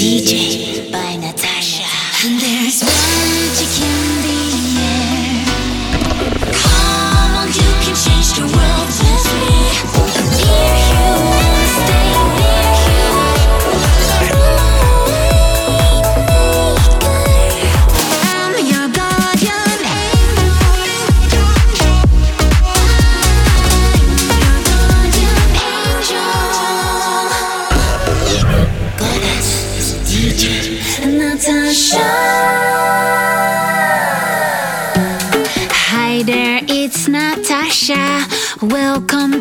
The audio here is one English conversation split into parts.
DJ by Natalia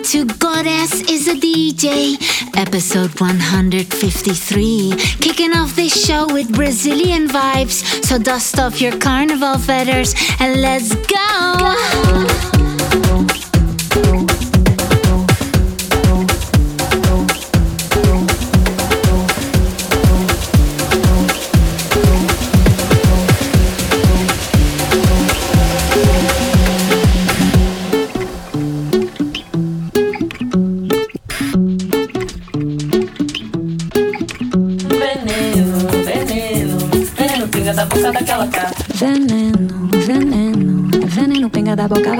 to Goddess is a DJ, episode 153. Kicking off this show with Brazilian vibes. So dust off your carnival feathers and let's go. Veneno,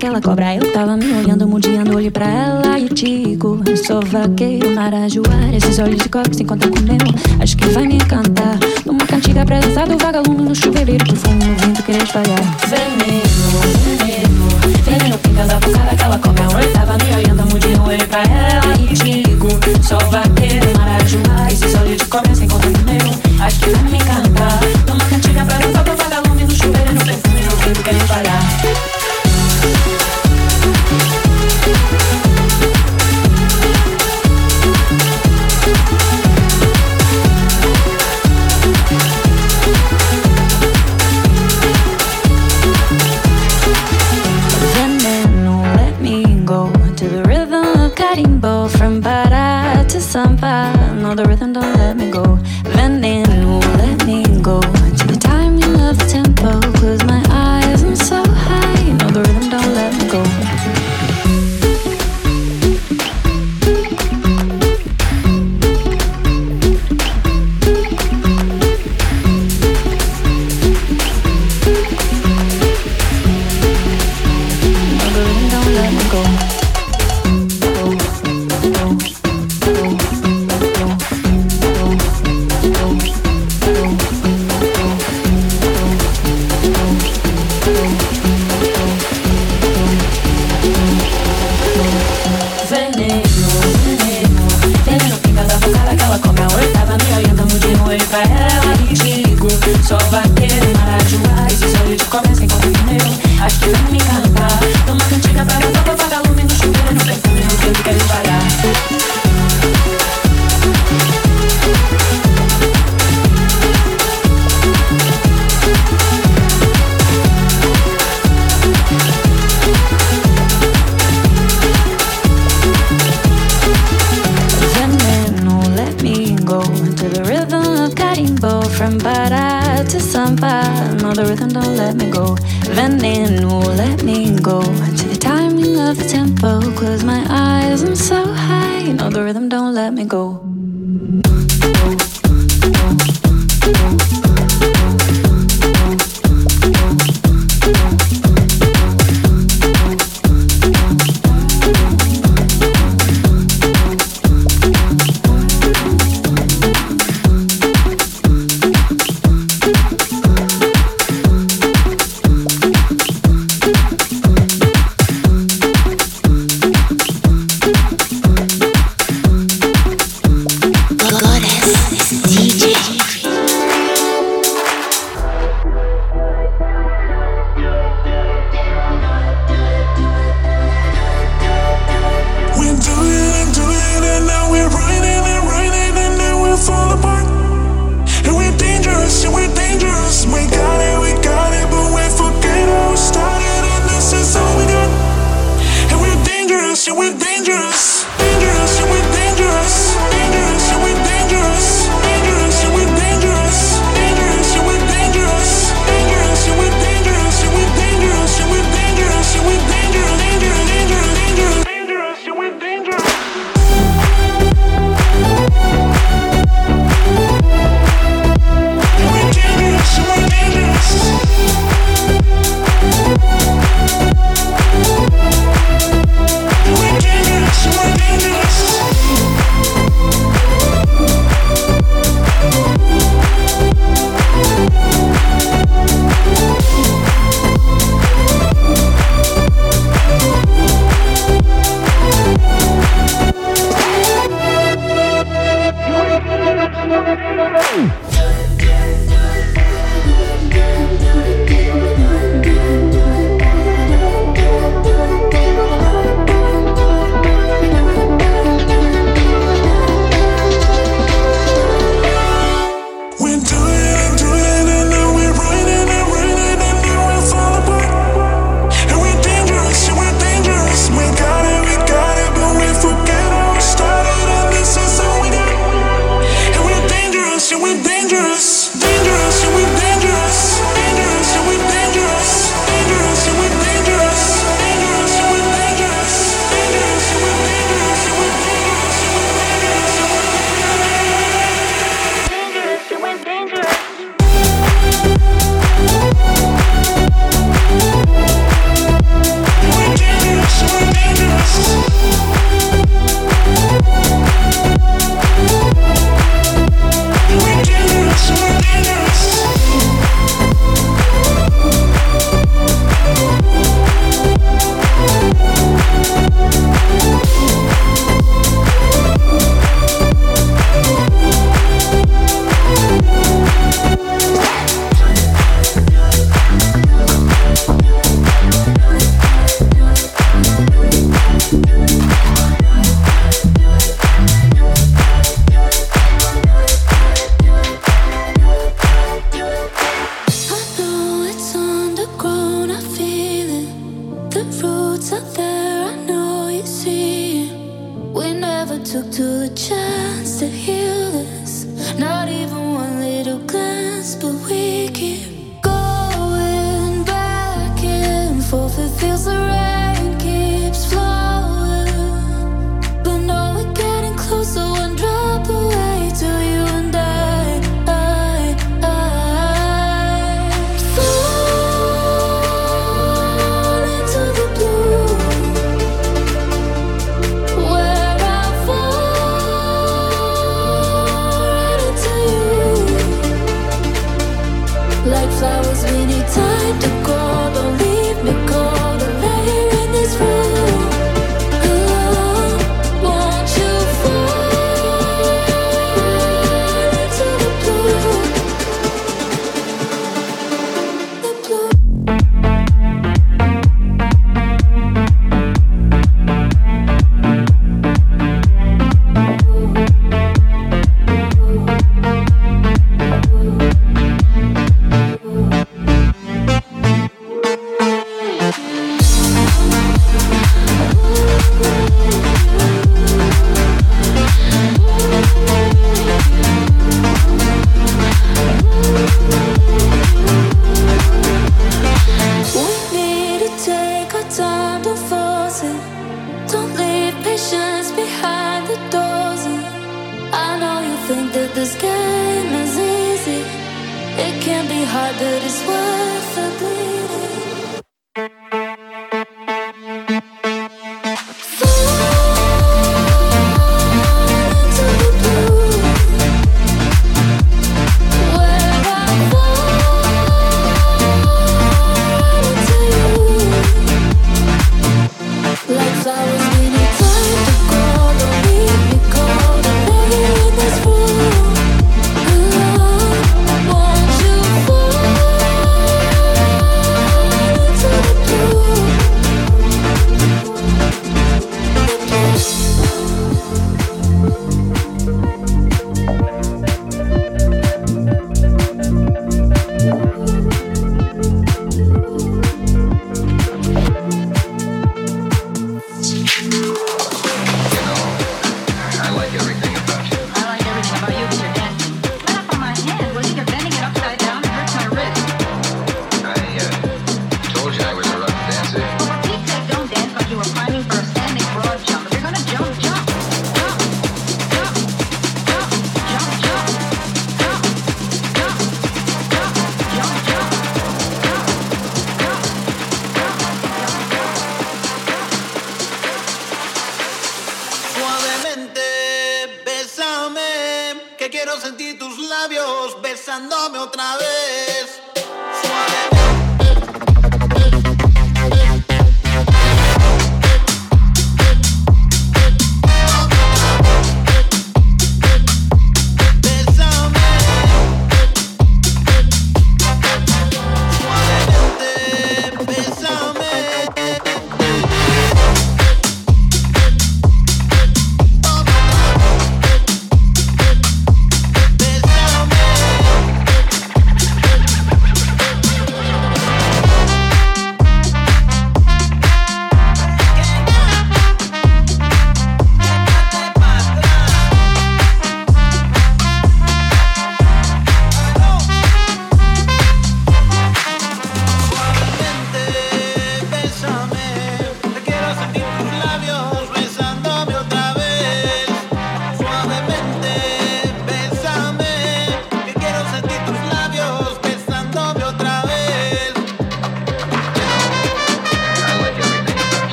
daquela cobra. Eu tava me olhando, mudiando, olhei pra ela e digo: Sou vaqueiro, marajoara. Esses olhos de cobre se encontram com o meu. Acho que vai me encantar. Numa cantiga presença do vagalume no chuveirinho que fumo no vento querer espalhar. Veneno, veneno, veneno pinga da boca cobra. Eu tava me olhando, mudinho, olhei pra ela e digo: Sou vaqueiro, marajoara. Esses olhos de cobre se encontram com o meu. Acho que vai me encantar. Numa cantiga presença do vagalume no chuveirinho que fumo no vento querer espalhar. No, the rhythm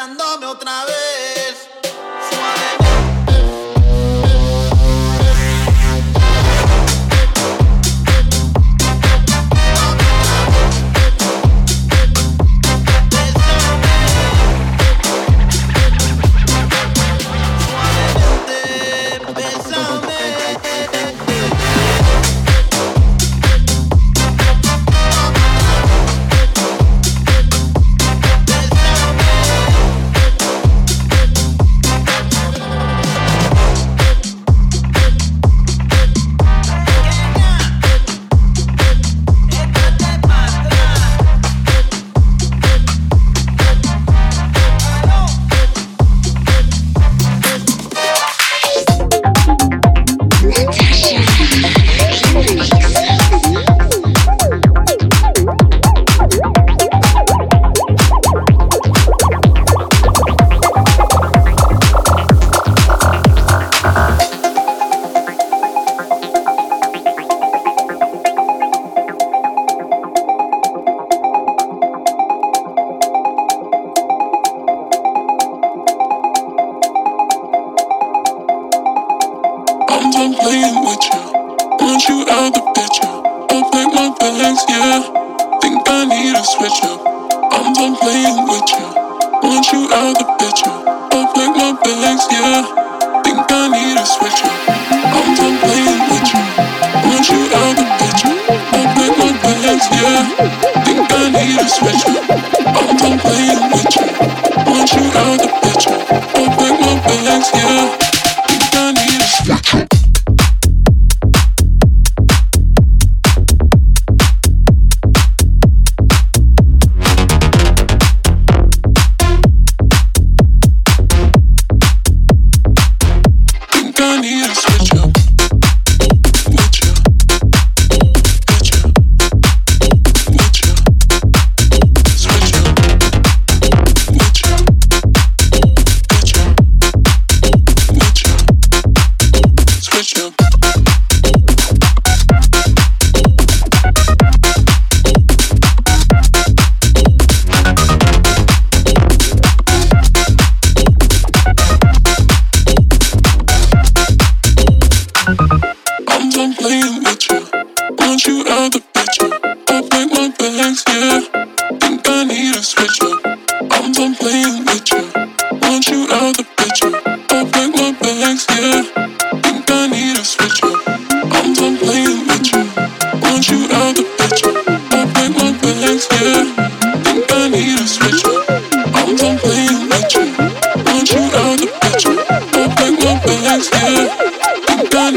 echándome otra vez. We're out of time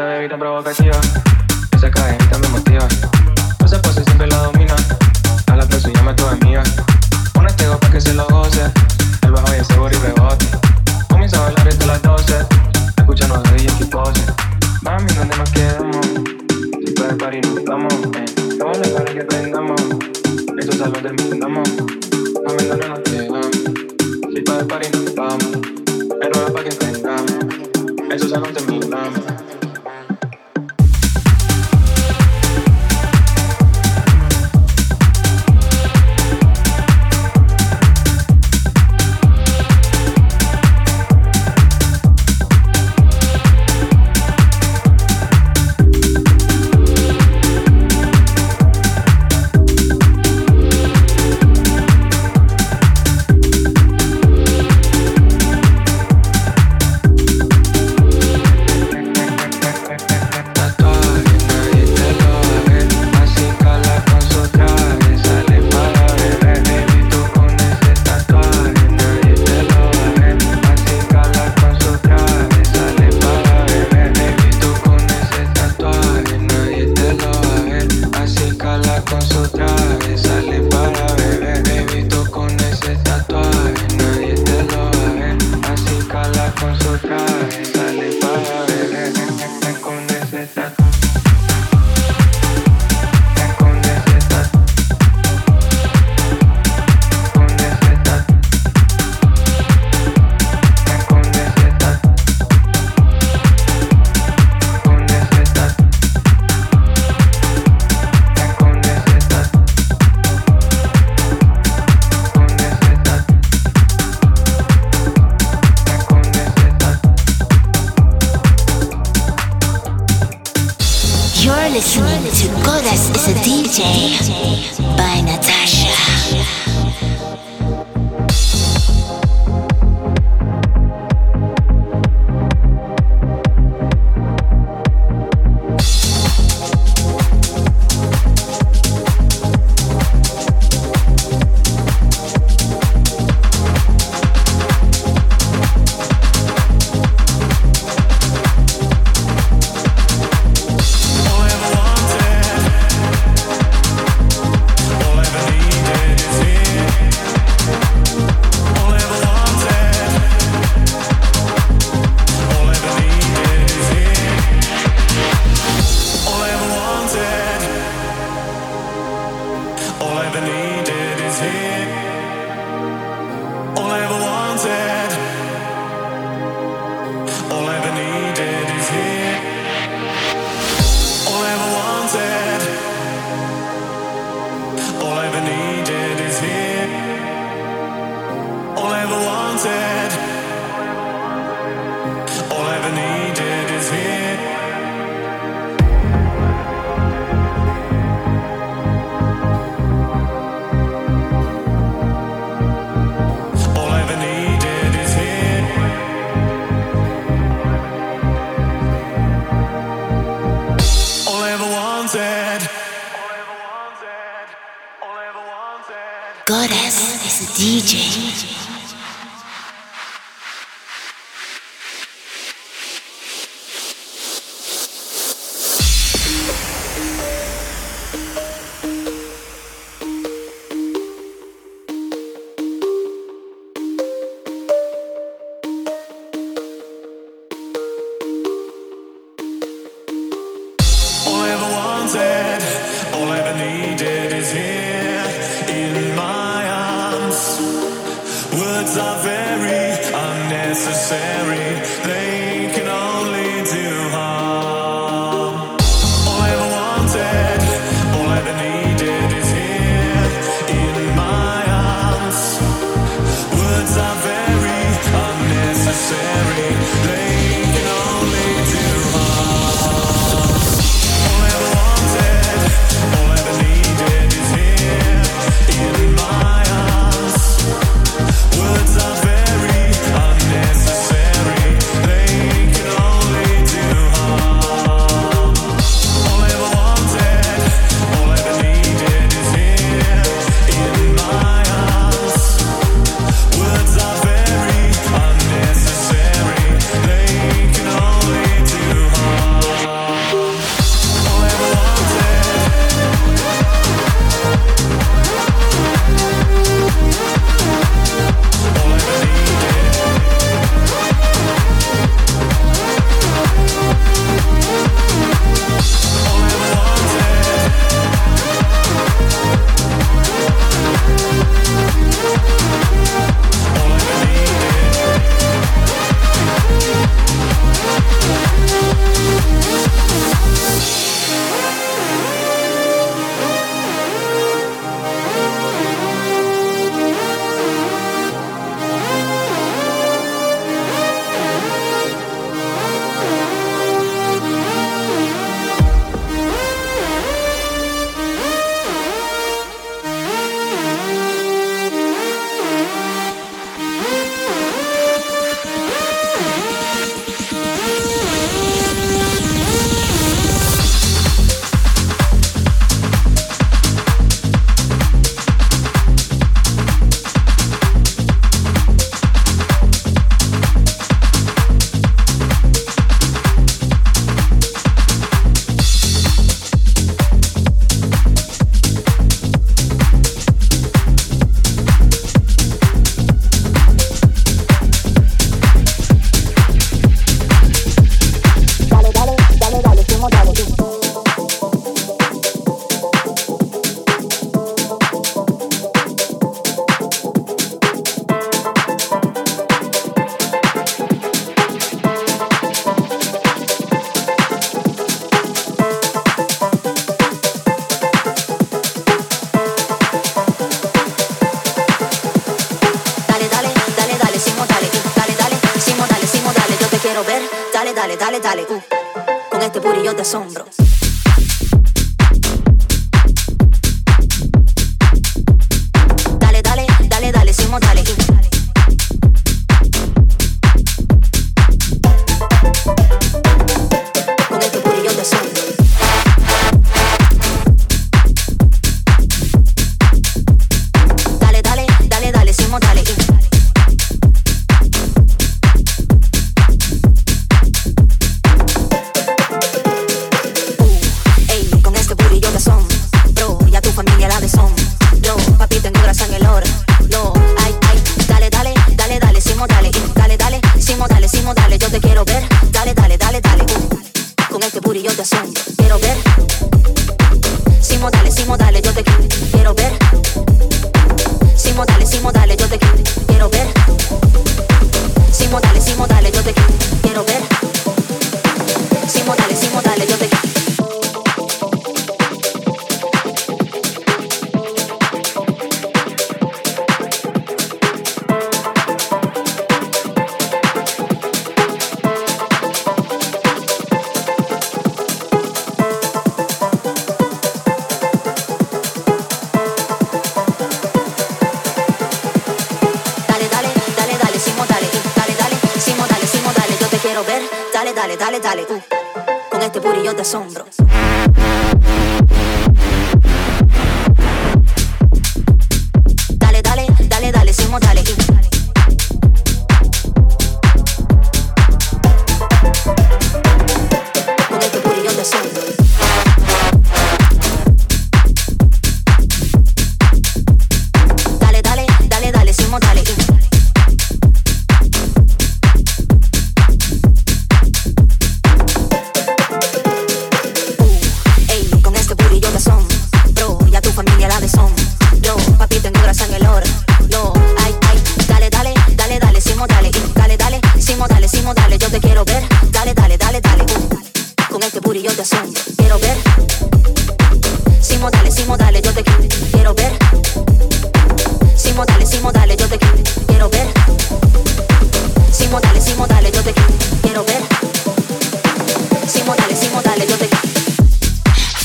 esa bebida provocativa. Esa cadenita me motiva. Esa pose siempre la domina. A la persona llama a tu amiga. Ponete pa' que se lo goce.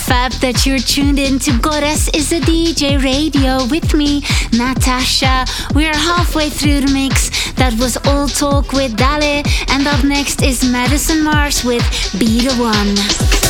Fab that you're tuned in to Goddess is a DJ radio with me, Natasha. We're halfway through the mix. That was All Talk with Dale. And up next is Madison Mars with Be the One.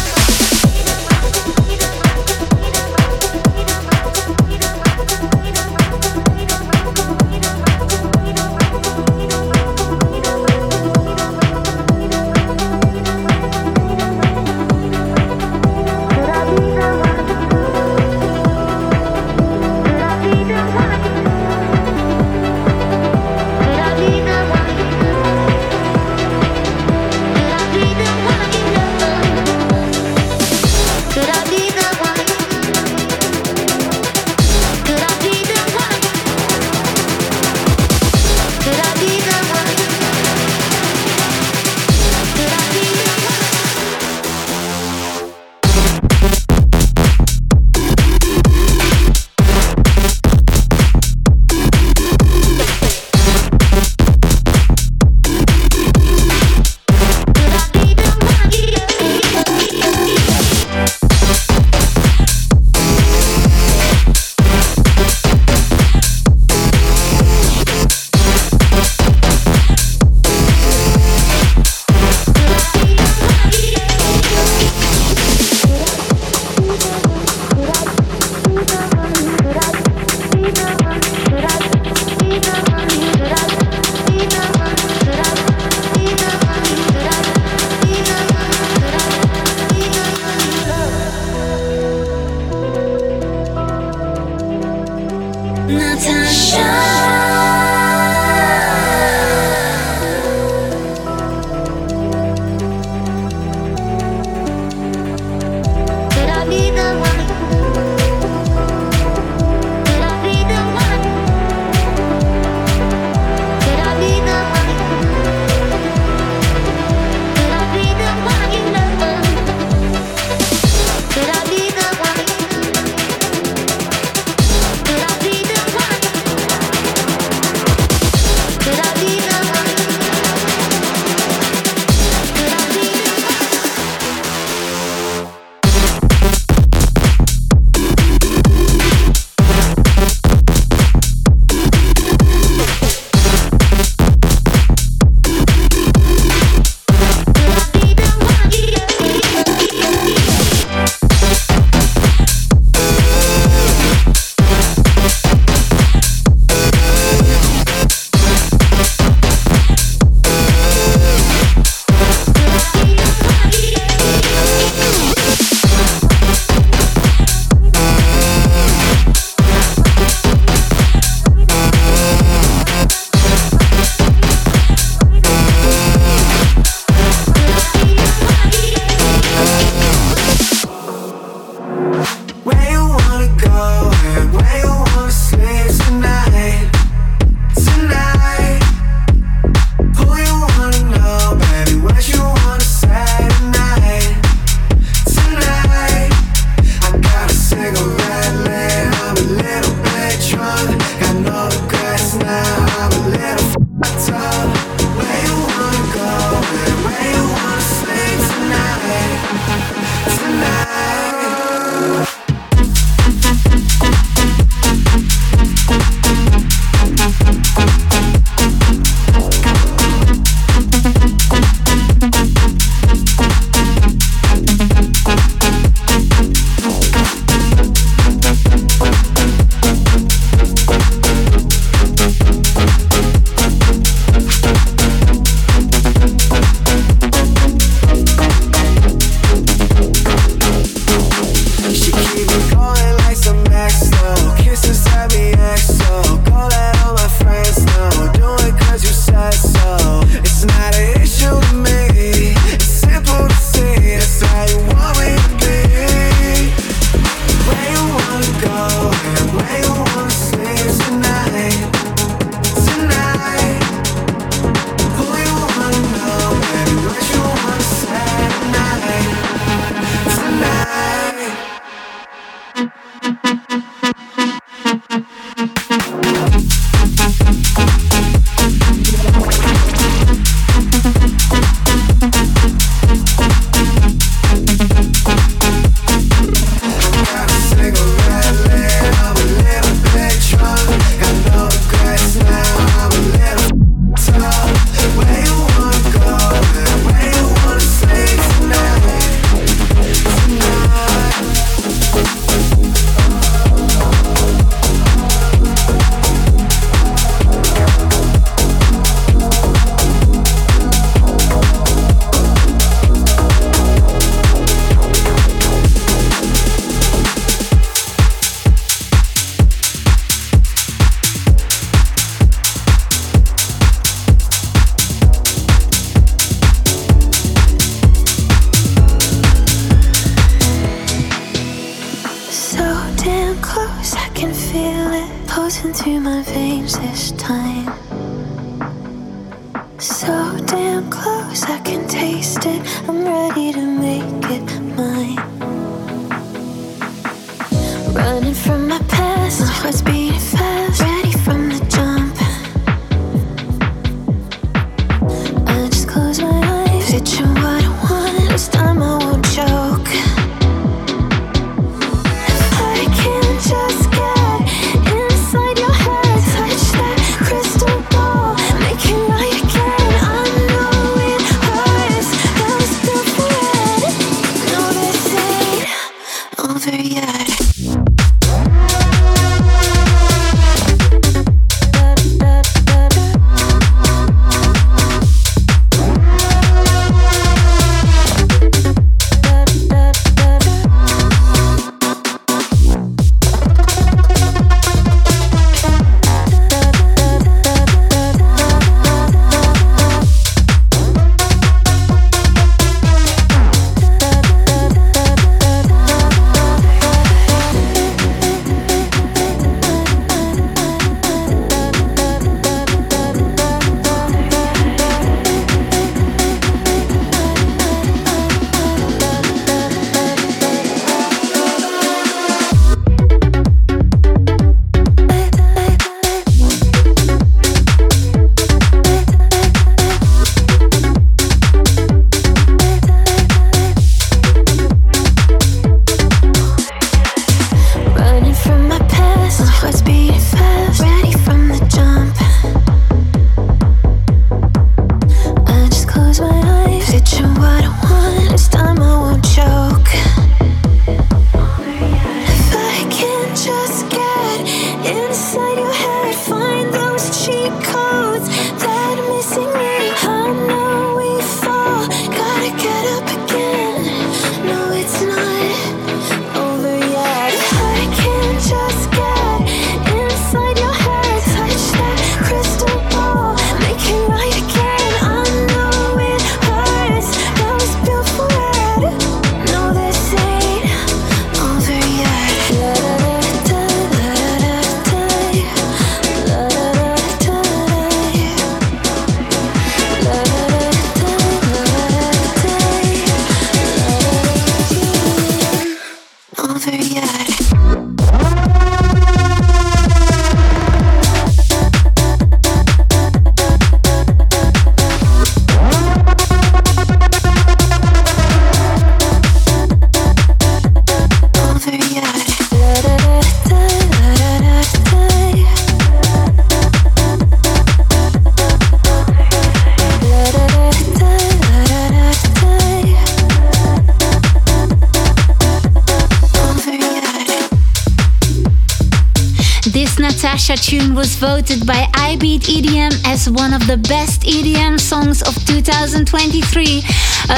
Was voted by iBeat EDM as one of the best EDM songs of 2023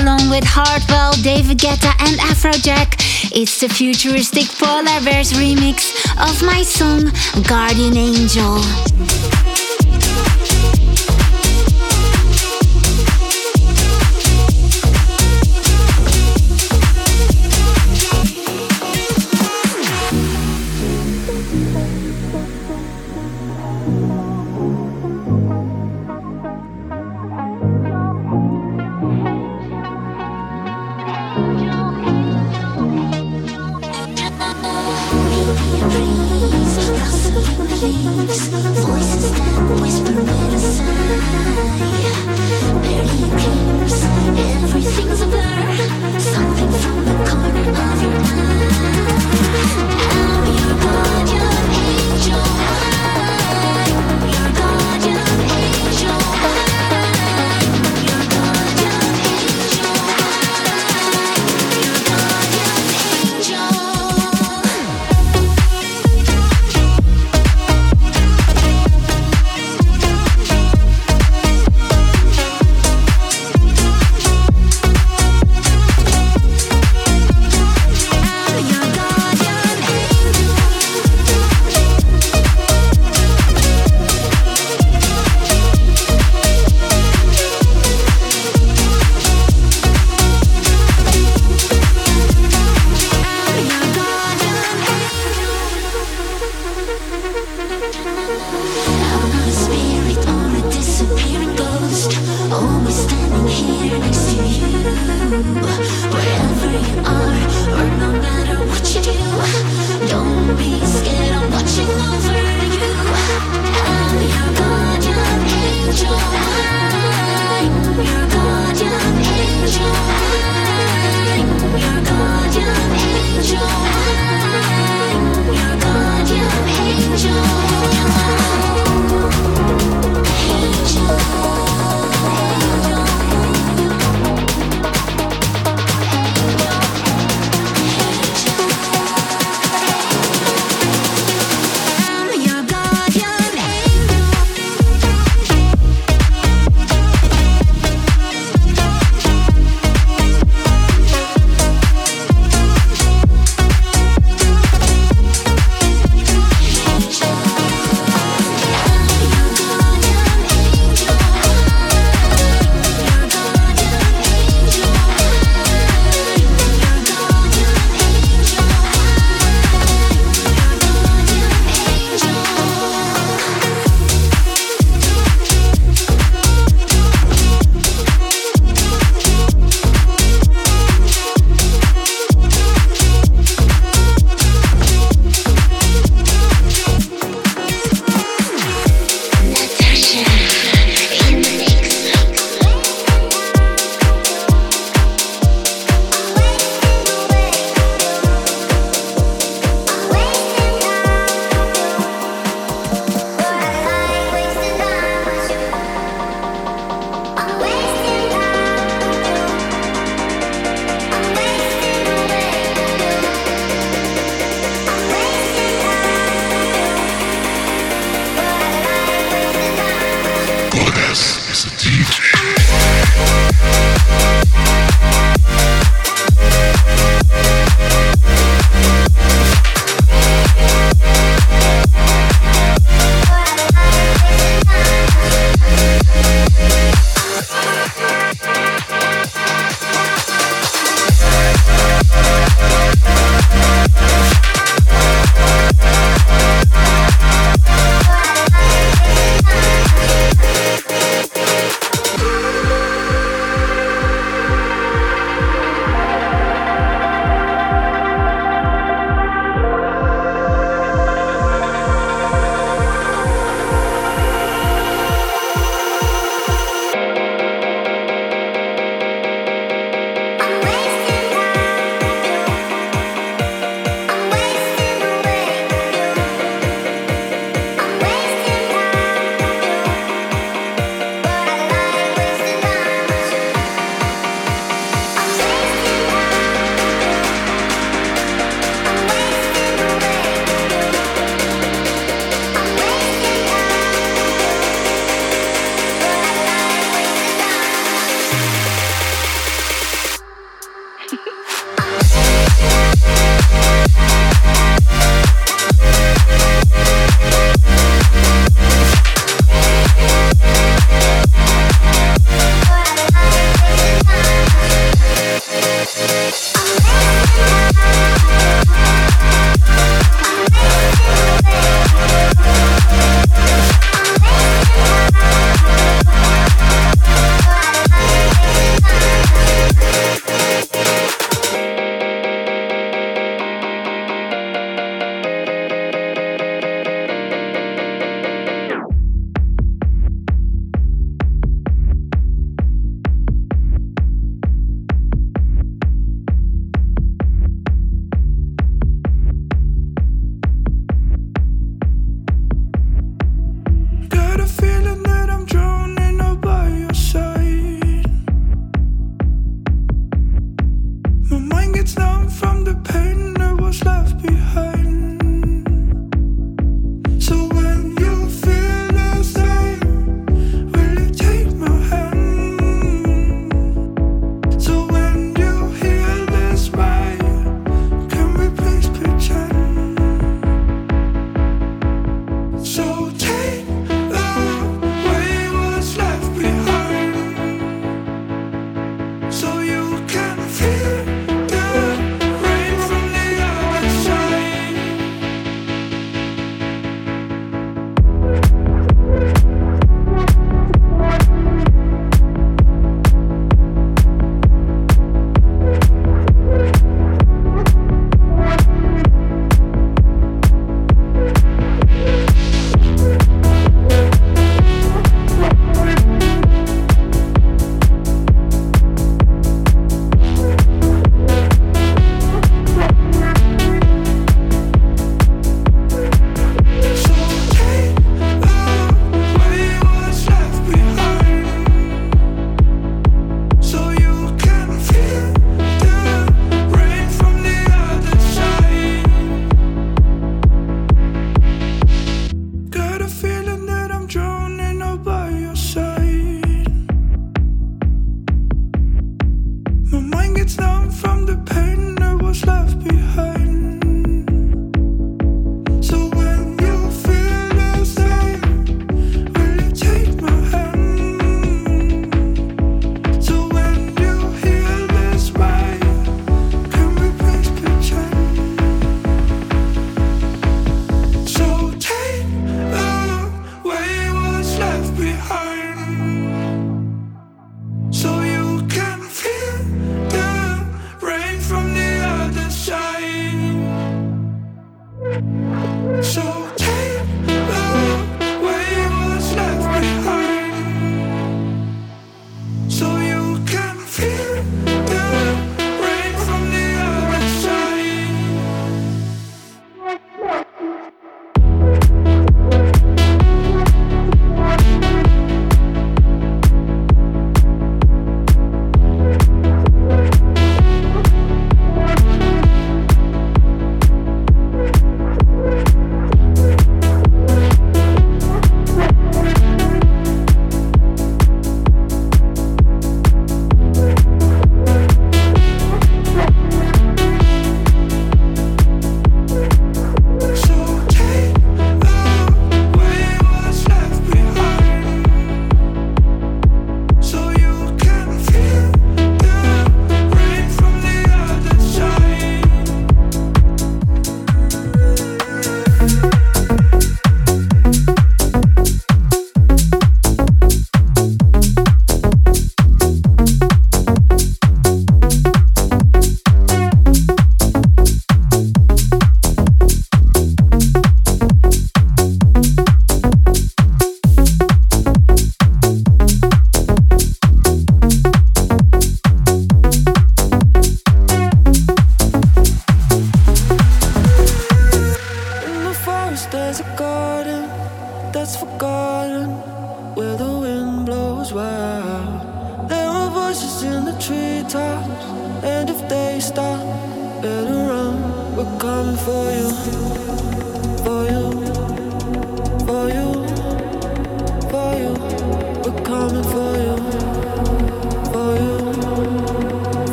along with Hardwell, David Guetta, and Afrojack. It's the futuristic Polar Bears remix of my song Guardian Angel.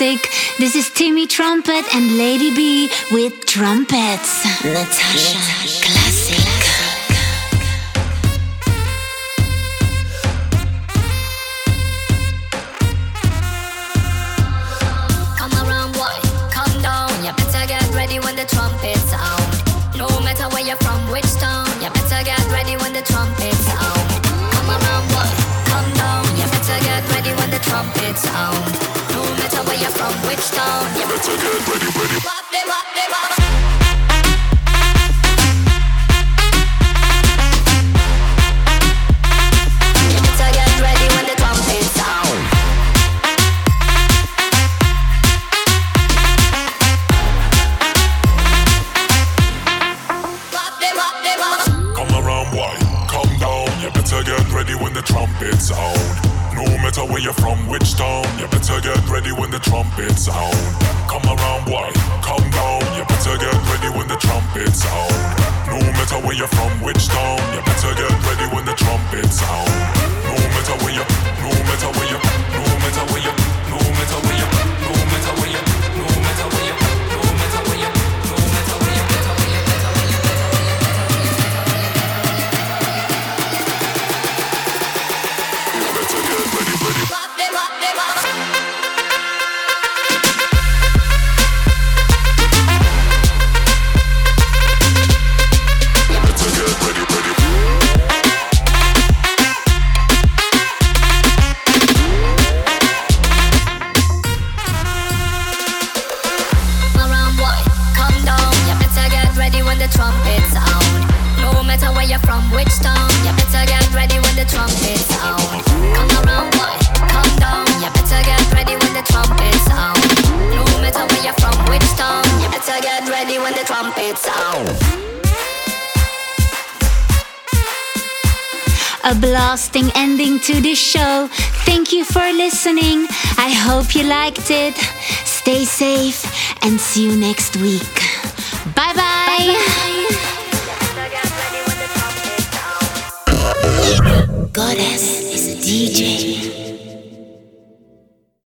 This is Timmy Trumpet and Lady B with Trumpets. Natasha Classic. week.